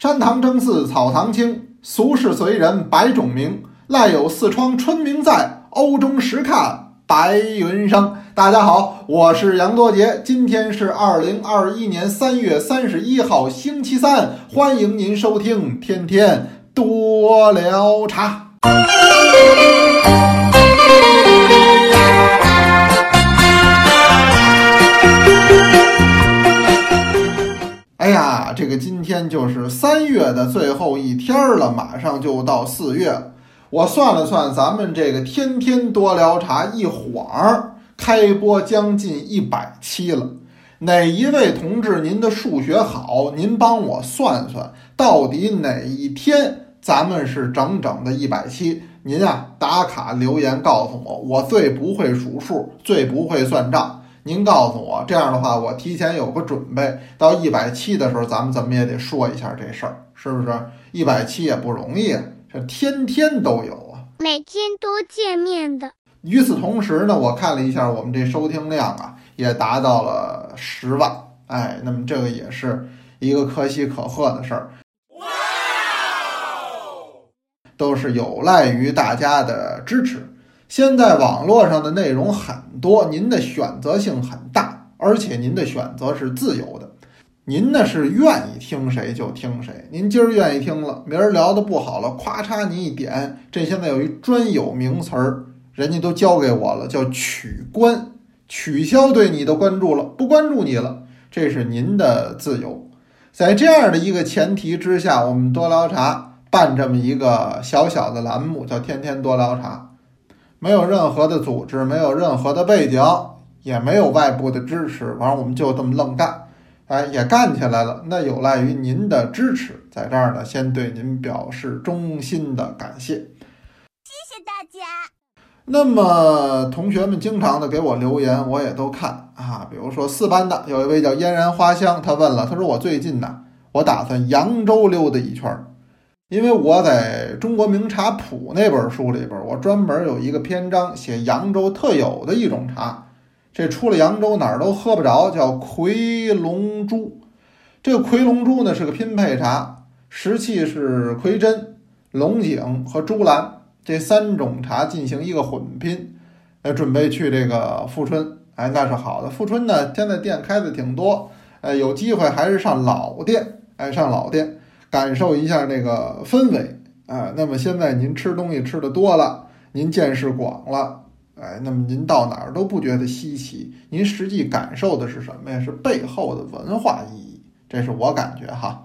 山堂征四草堂青，俗世随人百种名。赖有四窗春明在，欧中时看白云生。大家好，我是杨多杰，今天是二零二一年三月三十一号，星期三，欢迎您收听天天多聊茶。哎呀，这个今天就是三月的最后一天了，马上就到四月。我算了算，咱们这个天天多聊茶一晃儿开播将近一百期了。哪一位同志您的数学好？您帮我算算，到底哪一天咱们是整整的一百期？您啊，打卡留言告诉我。我最不会数数，最不会算账。您告诉我，这样的话，我提前有个准备，到一百期的时候，咱们怎么也得说一下这事儿，是不是？一百期也不容易，这天天都有啊，每天都见面的。与此同时呢，我看了一下我们这收听量啊，也达到了十万，哎，那么这个也是一个可喜可贺的事儿。哇，都是有赖于大家的支持。现在网络上的内容很多，您的选择性很大，而且您的选择是自由的。您呢是愿意听谁就听谁，您今儿愿意听了，明儿聊的不好了，咵嚓您一点，这现在有一专有名词儿，人家都教给我了，叫取关，取消对你的关注了，不关注你了，这是您的自由。在这样的一个前提之下，我们多聊茶办这么一个小小的栏目，叫天天多聊茶。没有任何的组织，没有任何的背景，也没有外部的支持，完了我们就这么愣干，哎，也干起来了。那有赖于您的支持，在这儿呢，先对您表示衷心的感谢，谢谢大家。那么同学们经常的给我留言，我也都看啊。比如说四班的有一位叫嫣然花香，他问了，他说我最近呢，我打算扬州溜达一圈儿。因为我在中国名茶谱那本书里边，我专门有一个篇章写扬州特有的一种茶，这出了扬州哪儿都喝不着，叫夔龙珠。这个夔龙珠呢是个拼配茶，石器是夔真、龙井和珠兰这三种茶进行一个混拼。呃，准备去这个富春，哎，那是好的。富春呢，现在店开的挺多，呃，有机会还是上老店，哎，上老店。感受一下那个氛围啊，那么现在您吃东西吃的多了，您见识广了，哎，那么您到哪儿都不觉得稀奇，您实际感受的是什么呀？是背后的文化意义，这是我感觉哈。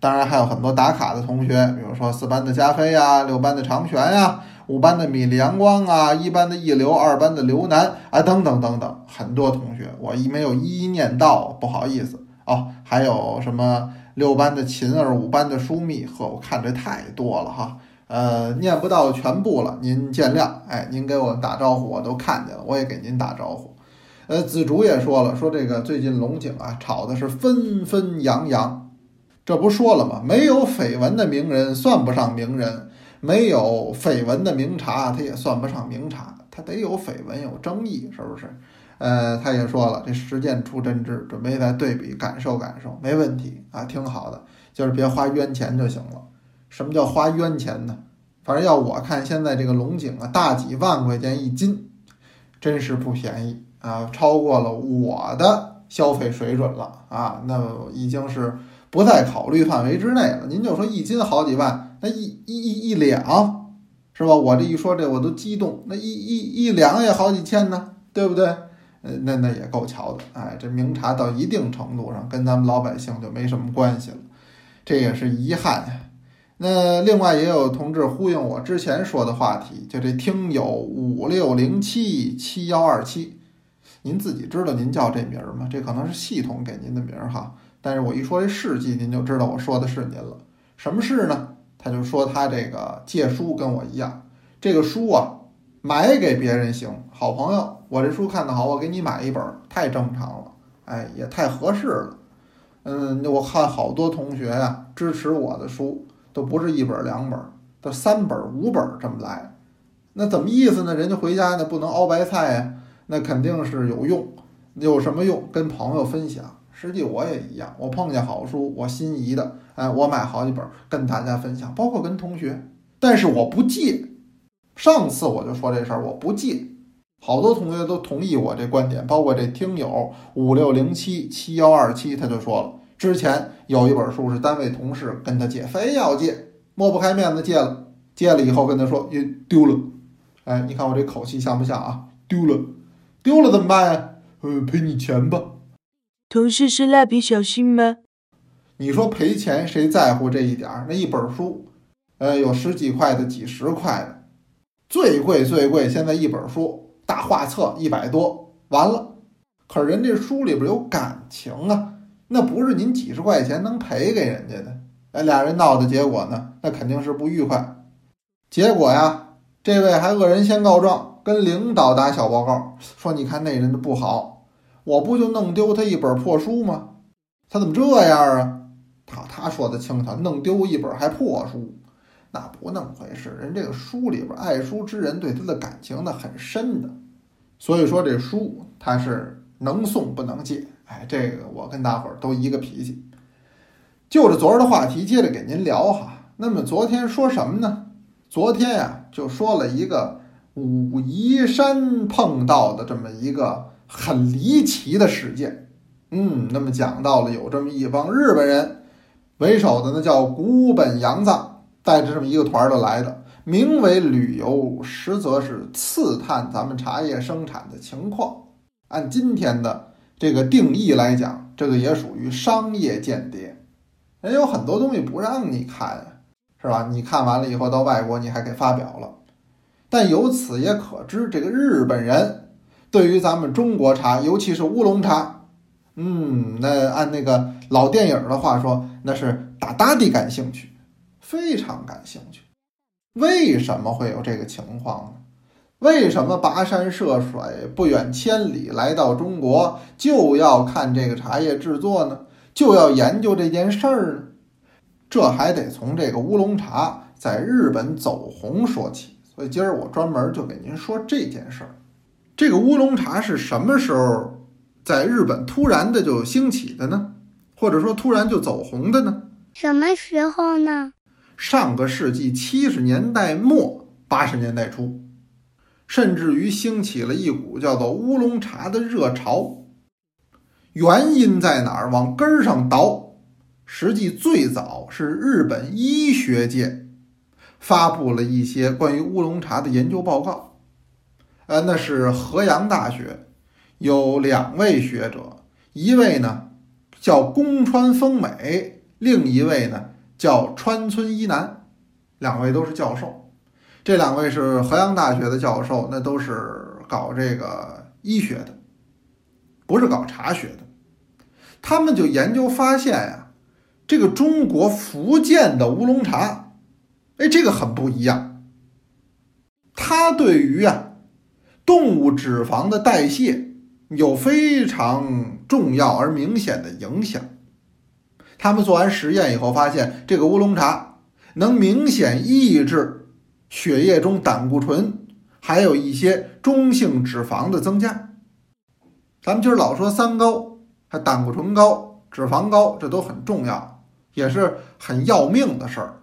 当然还有很多打卡的同学，比如说四班的加菲呀，六班的长泉呀，五班的米粒阳光啊，一班的一流，二班的刘楠啊，等等等等，很多同学我一没有一一念到，不好意思哦。还有什么？六班的秦儿，五班的书密，呵，我看这太多了哈，呃，念不到全部了，您见谅。哎，您给我打招呼，我都看见了，我也给您打招呼。呃，子竹也说了，说这个最近龙井啊，炒的是纷纷扬扬，这不说了吗？没有绯闻的名人算不上名人，没有绯闻的名茶，它也算不上名茶，它得有绯闻，有争议，是不是？呃，他也说了，这实践出真知，准备再对比感受感受，没问题啊，挺好的，就是别花冤钱就行了。什么叫花冤钱呢？反正要我看，现在这个龙井啊，大几万块钱一斤，真是不便宜啊，超过了我的消费水准了啊，那已经是不在考虑范围之内了。您就说一斤好几万，那一一一两，是吧？我这一说这我都激动，那一一一两也好几千呢，对不对？那那也够瞧的，哎，这明察到一定程度上跟咱们老百姓就没什么关系了，这也是遗憾。那另外也有同志呼应我之前说的话题，就这听友五六零七七幺二七，您自己知道您叫这名吗？这可能是系统给您的名哈。但是我一说这事迹，您就知道我说的是您了。什么事呢？他就说他这个借书跟我一样，这个书啊。买给别人行，好朋友，我这书看的好，我给你买一本，太正常了，哎，也太合适了。嗯，我看好多同学呀，支持我的书都不是一本两本，都三本五本这么来。那怎么意思呢？人家回家呢不能熬白菜呀，那肯定是有用。有什么用？跟朋友分享，实际我也一样，我碰见好书，我心仪的，哎，我买好几本跟大家分享，包括跟同学，但是我不借。上次我就说这事儿，我不借。好多同学都同意我这观点，包括这听友五六零七七幺二七，他就说了，之前有一本书是单位同事跟他借，非要借，抹不开面子借了，借了以后跟他说，也丢了。哎，你看我这口气像不像啊？丢了，丢了怎么办呀？呃，赔你钱吧。同事是蜡笔小新吗？你说赔钱谁在乎这一点儿？那一本书，呃，有十几块的、几十块的，最贵最贵，现在一本书。大画册一百多，完了，可是人这书里边有感情啊，那不是您几十块钱能赔给人家的。哎，俩人闹的结果呢，那肯定是不愉快。结果呀，这位还恶人先告状，跟领导打小报告，说你看那人的不好，我不就弄丢他一本破书吗？他怎么这样啊？他他说的轻巧，弄丢一本还破书。那不那么回事，人这个书里边爱书之人对他的感情呢很深的，所以说这书它是能送不能借。哎，这个我跟大伙儿都一个脾气。就着昨儿的话题，接着给您聊哈。那么昨天说什么呢？昨天呀就说了一个武夷山碰到的这么一个很离奇的事件。嗯，那么讲到了有这么一帮日本人为首的呢，叫古本洋藏。带着这么一个团儿的来的，名为旅游，实则是刺探咱们茶叶生产的情况。按今天的这个定义来讲，这个也属于商业间谍。人有很多东西不让你看，是吧？你看完了以后到外国你还给发表了。但由此也可知，这个日本人对于咱们中国茶，尤其是乌龙茶，嗯，那按那个老电影的话说，那是大大的感兴趣。非常感兴趣，为什么会有这个情况呢？为什么跋山涉水不远千里来到中国就要看这个茶叶制作呢？就要研究这件事儿呢？这还得从这个乌龙茶在日本走红说起。所以今儿我专门就给您说这件事儿。这个乌龙茶是什么时候在日本突然的就兴起的呢？或者说突然就走红的呢？什么时候呢？上个世纪七十年代末、八十年代初，甚至于兴起了一股叫做乌龙茶的热潮。原因在哪儿？往根儿上倒，实际最早是日本医学界发布了一些关于乌龙茶的研究报告。呃，那是河阳大学有两位学者，一位呢叫宫川丰美，另一位呢。叫川村一男，两位都是教授，这两位是河阳大学的教授，那都是搞这个医学的，不是搞茶学的。他们就研究发现呀，这个中国福建的乌龙茶，哎，这个很不一样，它对于啊动物脂肪的代谢有非常重要而明显的影响。他们做完实验以后，发现这个乌龙茶能明显抑制血液中胆固醇，还有一些中性脂肪的增加。咱们今儿老说三高，还胆固醇高、脂肪高，这都很重要，也是很要命的事儿。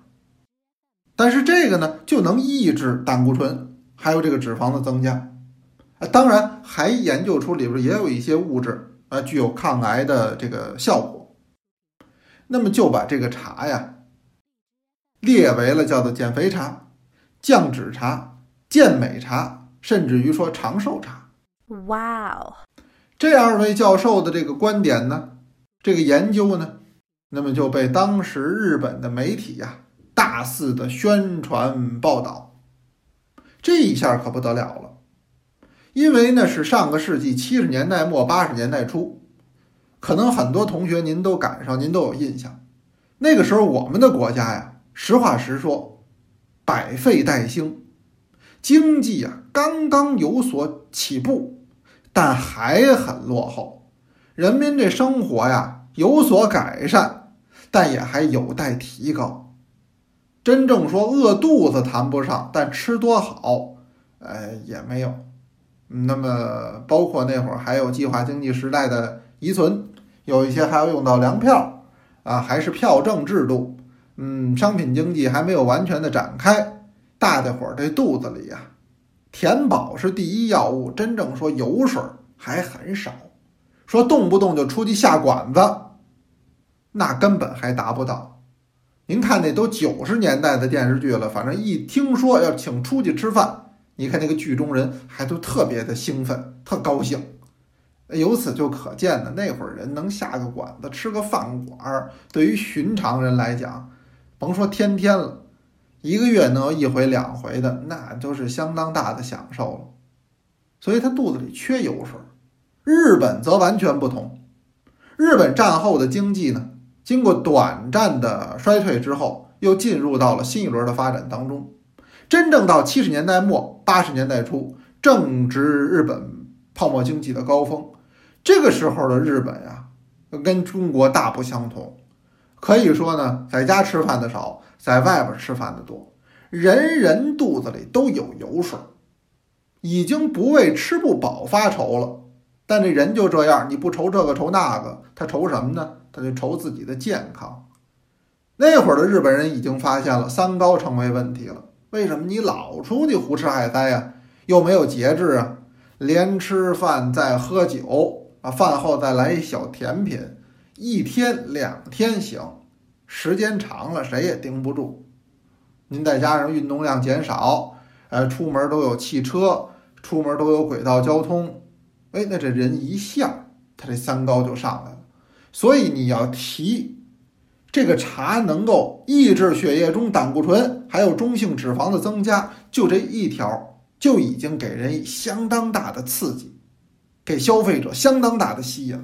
但是这个呢，就能抑制胆固醇还有这个脂肪的增加。啊，当然还研究出里边也有一些物质啊，具有抗癌的这个效果。那么就把这个茶呀列为了叫做减肥茶、降脂茶、健美茶，甚至于说长寿茶。哇哦！这二位教授的这个观点呢，这个研究呢，那么就被当时日本的媒体呀大肆的宣传报道。这一下可不得了了，因为呢是上个世纪七十年代末八十年代初。可能很多同学您都赶上，您都有印象。那个时候，我们的国家呀，实话实说，百废待兴，经济啊刚刚有所起步，但还很落后。人民这生活呀有所改善，但也还有待提高。真正说饿肚子谈不上，但吃多好，呃也没有。那么，包括那会儿还有计划经济时代的遗存。有一些还要用到粮票啊，还是票证制度。嗯，商品经济还没有完全的展开，大家伙儿这肚子里呀，填饱是第一要务，真正说油水还很少，说动不动就出去下馆子，那根本还达不到。您看那都九十年代的电视剧了，反正一听说要请出去吃饭，你看那个剧中人还都特别的兴奋，特高兴。由此就可见呢，那会儿人能下个馆子、吃个饭馆儿，对于寻常人来讲。甭说天天了，一个月能有一回两回的，那都是相当大的享受了。所以他肚子里缺油水。日本则完全不同。日本战后的经济呢，经过短暂的衰退之后，又进入到了新一轮的发展当中。真正到七十年代末、八十年代初，正值日本泡沫经济的高峰。这个时候的日本呀，跟中国大不相同。可以说呢，在家吃饭的少，在外边吃饭的多，人人肚子里都有油水，已经不为吃不饱发愁了。但这人就这样，你不愁这个愁那个，他愁什么呢？他就愁自己的健康。那会儿的日本人已经发现了三高成为问题了。为什么你老出去胡吃海塞呀？又没有节制啊？连吃饭再喝酒啊，饭后再来一小甜品。一天两天行，时间长了谁也盯不住。您再加上运动量减少，呃，出门都有汽车，出门都有轨道交通，哎，那这人一下他这三高就上来了。所以你要提这个茶能够抑制血液中胆固醇还有中性脂肪的增加，就这一条就已经给人相当大的刺激，给消费者相当大的吸引了。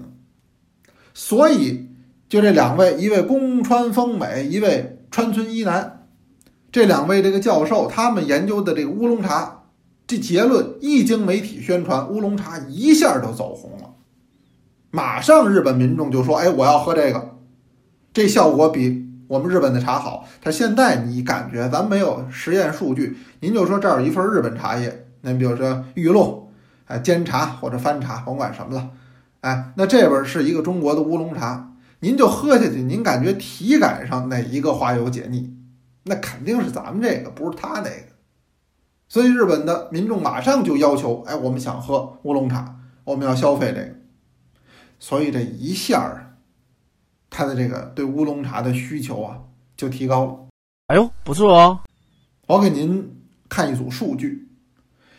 所以，就这两位，一位宫川丰美，一位川村一男，这两位这个教授，他们研究的这个乌龙茶，这结论一经媒体宣传，乌龙茶一下就走红了，马上日本民众就说：“哎，我要喝这个，这效果比我们日本的茶好。”他现在你感觉咱没有实验数据，您就说这儿有一份日本茶叶，那比如说玉露，哎，煎茶或者翻茶，甭管什么了。哎，那这边是一个中国的乌龙茶，您就喝下去，您感觉体感上哪一个花油解腻？那肯定是咱们这个，不是他那个。所以日本的民众马上就要求，哎，我们想喝乌龙茶，我们要消费这个。所以这一下儿，他的这个对乌龙茶的需求啊就提高了。哎呦，不错哦！我给您看一组数据：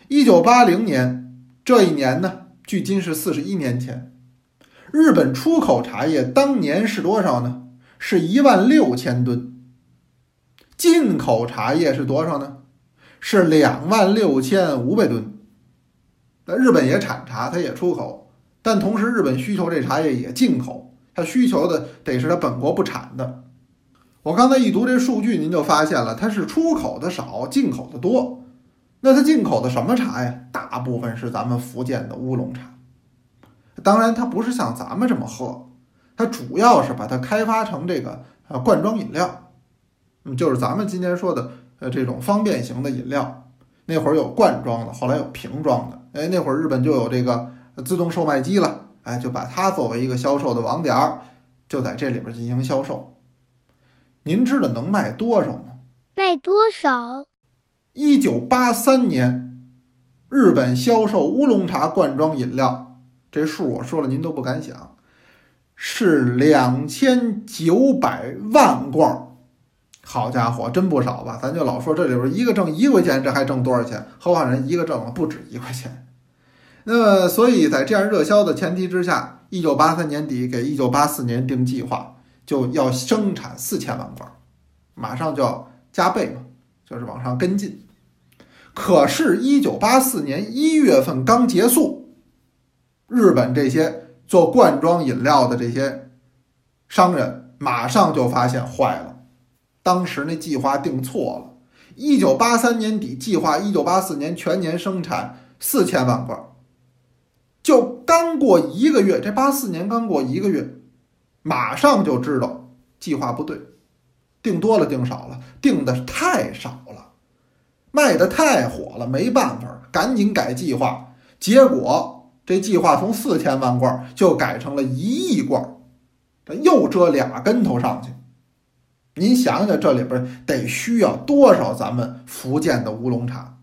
一九八零年这一年呢，距今是四十一年前。日本出口茶叶当年是多少呢？是一万六千吨。进口茶叶是多少呢？是两万六千五百吨。那日本也产茶，它也出口，但同时日本需求这茶叶也进口，它需求的得是它本国不产的。我刚才一读这数据，您就发现了，它是出口的少，进口的多。那它进口的什么茶呀？大部分是咱们福建的乌龙茶。当然，它不是像咱们这么喝，它主要是把它开发成这个呃罐装饮料，嗯，就是咱们今天说的呃这种方便型的饮料。那会儿有罐装的，后来有瓶装的，哎，那会儿日本就有这个自动售卖机了，哎，就把它作为一个销售的网点儿，就在这里边进行销售。您知道能卖多少吗？卖多少？一九八三年，日本销售乌龙茶罐装饮料。这数我说了，您都不敢想，是两千九百万罐，好家伙，真不少吧？咱就老说这里边一个挣一块钱，这还挣多少钱？何况人一个挣了不止一块钱。那么，所以在这样热销的前提之下，一九八三年底给一九八四年定计划，就要生产四千万罐，马上就要加倍嘛，就是往上跟进。可是，一九八四年一月份刚结束。日本这些做罐装饮料的这些商人马上就发现坏了，当时那计划定错了。一九八三年底计划，一九八四年全年生产四千万罐，就刚过一个月，这八四年刚过一个月，马上就知道计划不对，定多了定少了，定的太少，卖的太火了，没办法，赶紧改计划，结果。这计划从四千万罐就改成了一亿罐，这又折俩跟头上去。您想想，这里边得需要多少咱们福建的乌龙茶？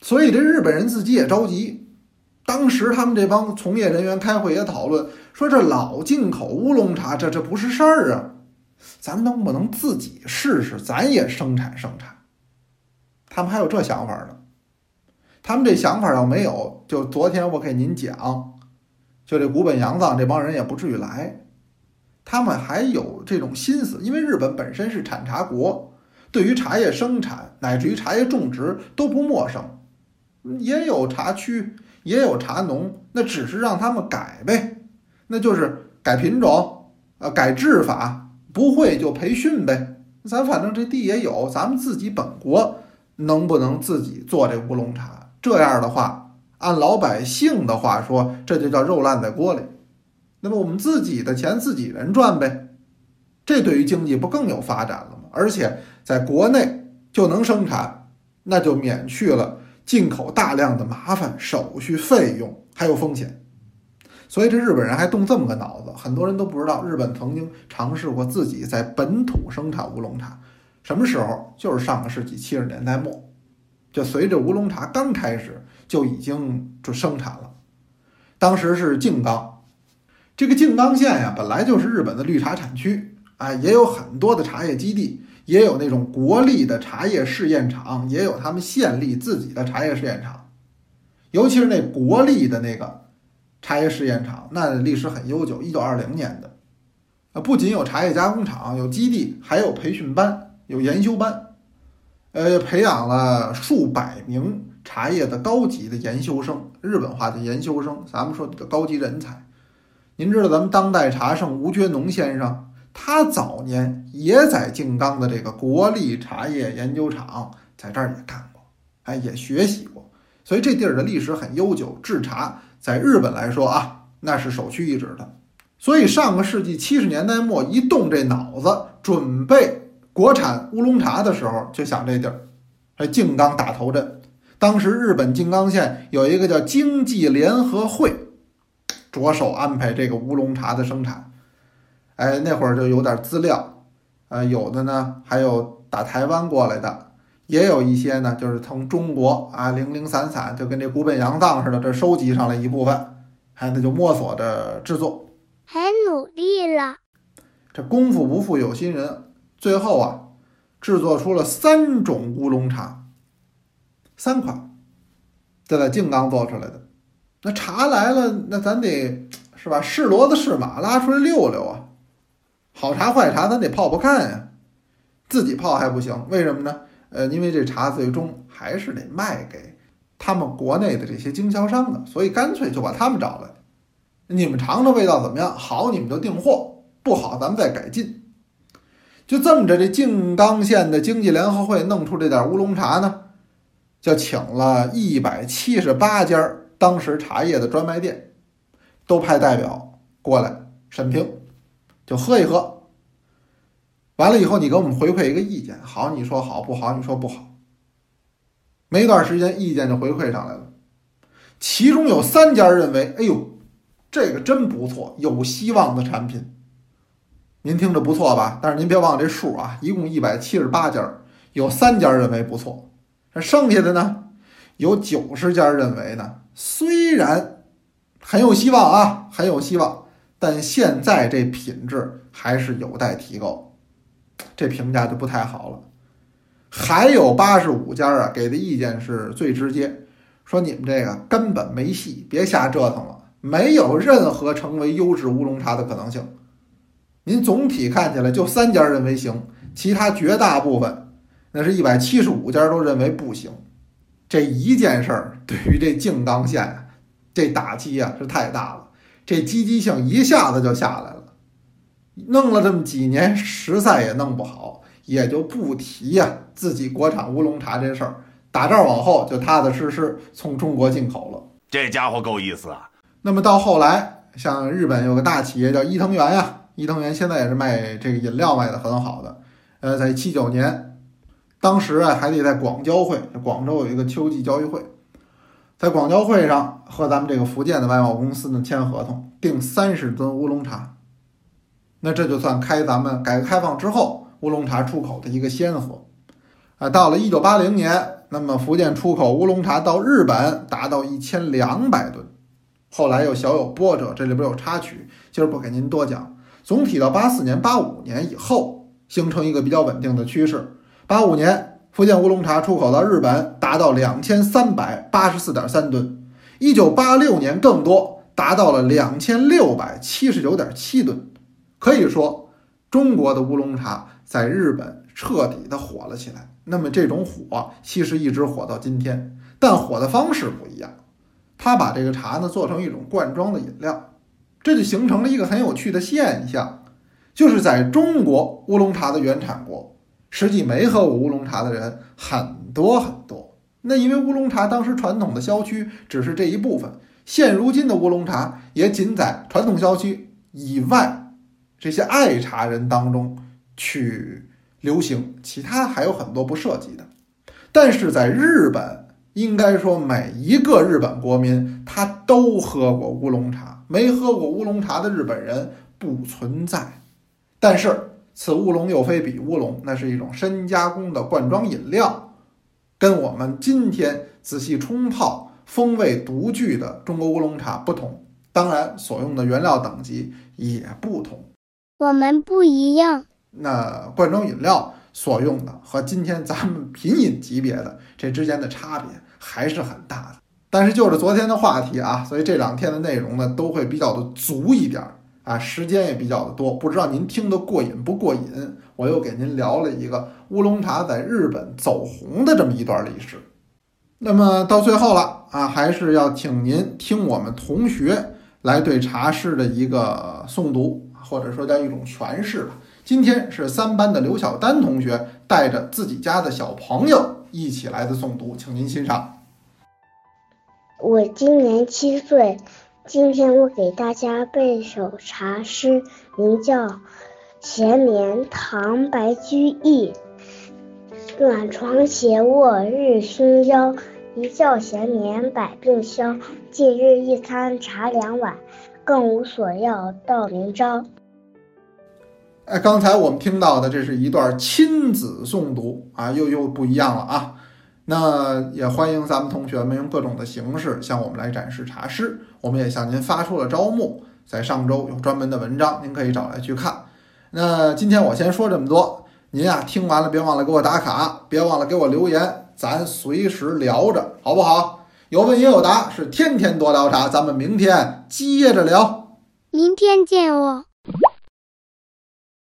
所以这日本人自己也着急。当时他们这帮从业人员开会也讨论，说这老进口乌龙茶，这这不是事儿啊！咱能不能自己试试？咱也生产生产。他们还有这想法呢。他们这想法要没有，就昨天我给您讲，就这古本洋藏这帮人也不至于来。他们还有这种心思，因为日本本身是产茶国，对于茶叶生产乃至于茶叶种植都不陌生，也有茶区，也有茶农，那只是让他们改呗，那就是改品种，呃，改制法，不会就培训呗。咱反正这地也有，咱们自己本国能不能自己做这乌龙茶？这样的话，按老百姓的话说，这就叫肉烂在锅里。那么我们自己的钱自己人赚呗，这对于经济不更有发展了吗？而且在国内就能生产，那就免去了进口大量的麻烦、手续费用还有风险。所以这日本人还动这么个脑子，很多人都不知道，日本曾经尝试过自己在本土生产乌龙茶。什么时候？就是上个世纪七十年代末，就随着乌龙茶刚开始就已经就生产了。当时是静冈。这个静冈县呀，本来就是日本的绿茶产区，哎，也有很多的茶叶基地，也有那种国立的茶叶试验场，也有他们县立自己的茶叶试验场。尤其是那国立的那个茶叶试验场，那历史很悠久，一九二零年的。啊，不仅有茶叶加工厂、有基地，还有培训班、有研修班，呃，培养了数百名茶叶的高级的研修生，日本话的研修生，咱们说的高级人才。您知道咱们当代茶圣吴觉农先生，他早年也在静冈的这个国立茶叶研究厂，在这儿也干过，哎，也学习过，所以这地儿的历史很悠久。制茶在日本来说啊，那是首屈一指的。所以上个世纪七十年代末一动这脑子，准备国产乌龙茶的时候，就想这地儿，哎，静冈打头阵。当时日本静冈县有一个叫经济联合会。着手安排这个乌龙茶的生产，哎，那会儿就有点资料，呃，有的呢还有打台湾过来的，也有一些呢就是从中国啊零零散散就跟这古本洋藏似的，这收集上来一部分，哎，那就摸索着制作，很努力了。这功夫不负有心人，最后啊，制作出了三种乌龙茶，三款，这在静冈做出来的。那茶来了，那咱得是吧？是骡子是马，拉出来溜溜啊！好茶坏茶，咱得泡泡看呀。自己泡还不行，为什么呢？呃，因为这茶最终还是得卖给他们国内的这些经销商的，所以干脆就把他们找来。你们尝尝味道怎么样？好，你们就订货；不好，咱们再改进。就这么着，这静冈县的经济联合会弄出这点乌龙茶呢，就请了一百七十八家。当时茶叶的专卖店都派代表过来审评，就喝一喝。完了以后，你给我们回馈一个意见，好你说好，不好你说不好。没一段时间，意见就回馈上来了。其中有三家认为，哎呦，这个真不错，有希望的产品。您听着不错吧？但是您别忘了这数啊，一共一百七十八家，有三家认为不错，那剩下的呢，有九十家认为呢。虽然很有希望啊，很有希望，但现在这品质还是有待提高，这评价就不太好了。还有八十五家啊，给的意见是最直接，说你们这个根本没戏，别瞎折腾了，没有任何成为优质乌龙茶的可能性。您总体看起来就三家认为行，其他绝大部分那是一百七十五家都认为不行。这一件事儿对于这静冈县，这打击啊是太大了，这积极性一下子就下来了。弄了这么几年，实在也弄不好，也就不提呀自己国产乌龙茶这事儿。打这儿往后就踏踏实实从中国进口了。这家伙够意思啊！那么到后来，像日本有个大企业叫伊藤园呀，伊藤园现在也是卖这个饮料卖的很好的。呃，在七九年。当时啊，还得在广交会，广州有一个秋季交易会，在广交会上和咱们这个福建的外贸公司呢签合同，订三十吨乌龙茶。那这就算开咱们改革开放之后乌龙茶出口的一个先河。啊，到了一九八零年，那么福建出口乌龙茶到日本达到一千两百吨，后来又小有波折，这里边有插曲，今儿不给您多讲。总体到八四年、八五年以后，形成一个比较稳定的趋势。八五年，福建乌龙茶出口到日本达到两千三百八十四点三吨，一九八六年更多，达到了两千六百七十九点七吨。可以说，中国的乌龙茶在日本彻底的火了起来。那么这种火其实一直火到今天，但火的方式不一样。他把这个茶呢做成一种罐装的饮料。这就形成了一个很有趣的现象，就是在中国乌龙茶的原产国，实际没喝过乌龙茶的人很多很多。那因为乌龙茶当时传统的销区只是这一部分，现如今的乌龙茶也仅在传统销区以外这些爱茶人当中去流行，其他还有很多不涉及的。但是在日本，应该说每一个日本国民他都喝过乌龙茶。没喝过乌龙茶的日本人不存在，但是此乌龙又非彼乌龙，那是一种深加工的罐装饮料，跟我们今天仔细冲泡、风味独具的中国乌龙茶不同。当然，所用的原料等级也不同。我们不一样。那罐装饮料所用的和今天咱们品饮级别的这之间的差别还是很大的。但是就是昨天的话题啊，所以这两天的内容呢都会比较的足一点儿啊，时间也比较的多。不知道您听得过瘾不过瘾？我又给您聊了一个乌龙茶在日本走红的这么一段历史。那么到最后了啊，还是要请您听我们同学来对茶室的一个诵读，或者说叫一种诠释吧。今天是三班的刘晓丹同学带着自己家的小朋友一起来的诵读，请您欣赏。我今年七岁，今天我给大家背首茶诗，名叫《闲眠》，唐·白居易。暖床斜卧日熏腰，一觉闲眠百病消。近日一餐茶两碗，更无所要到明朝。哎，刚才我们听到的，这是一段亲子诵读啊，又又不一样了啊。那也欢迎咱们同学们用各种的形式向我们来展示茶诗。我们也向您发出了招募，在上周有专门的文章，您可以找来去看。那今天我先说这么多，您啊听完了别忘了给我打卡，别忘了给我留言，咱随时聊着，好不好？有问也有答，是天天多聊茶，咱们明天接着聊。明天见哦。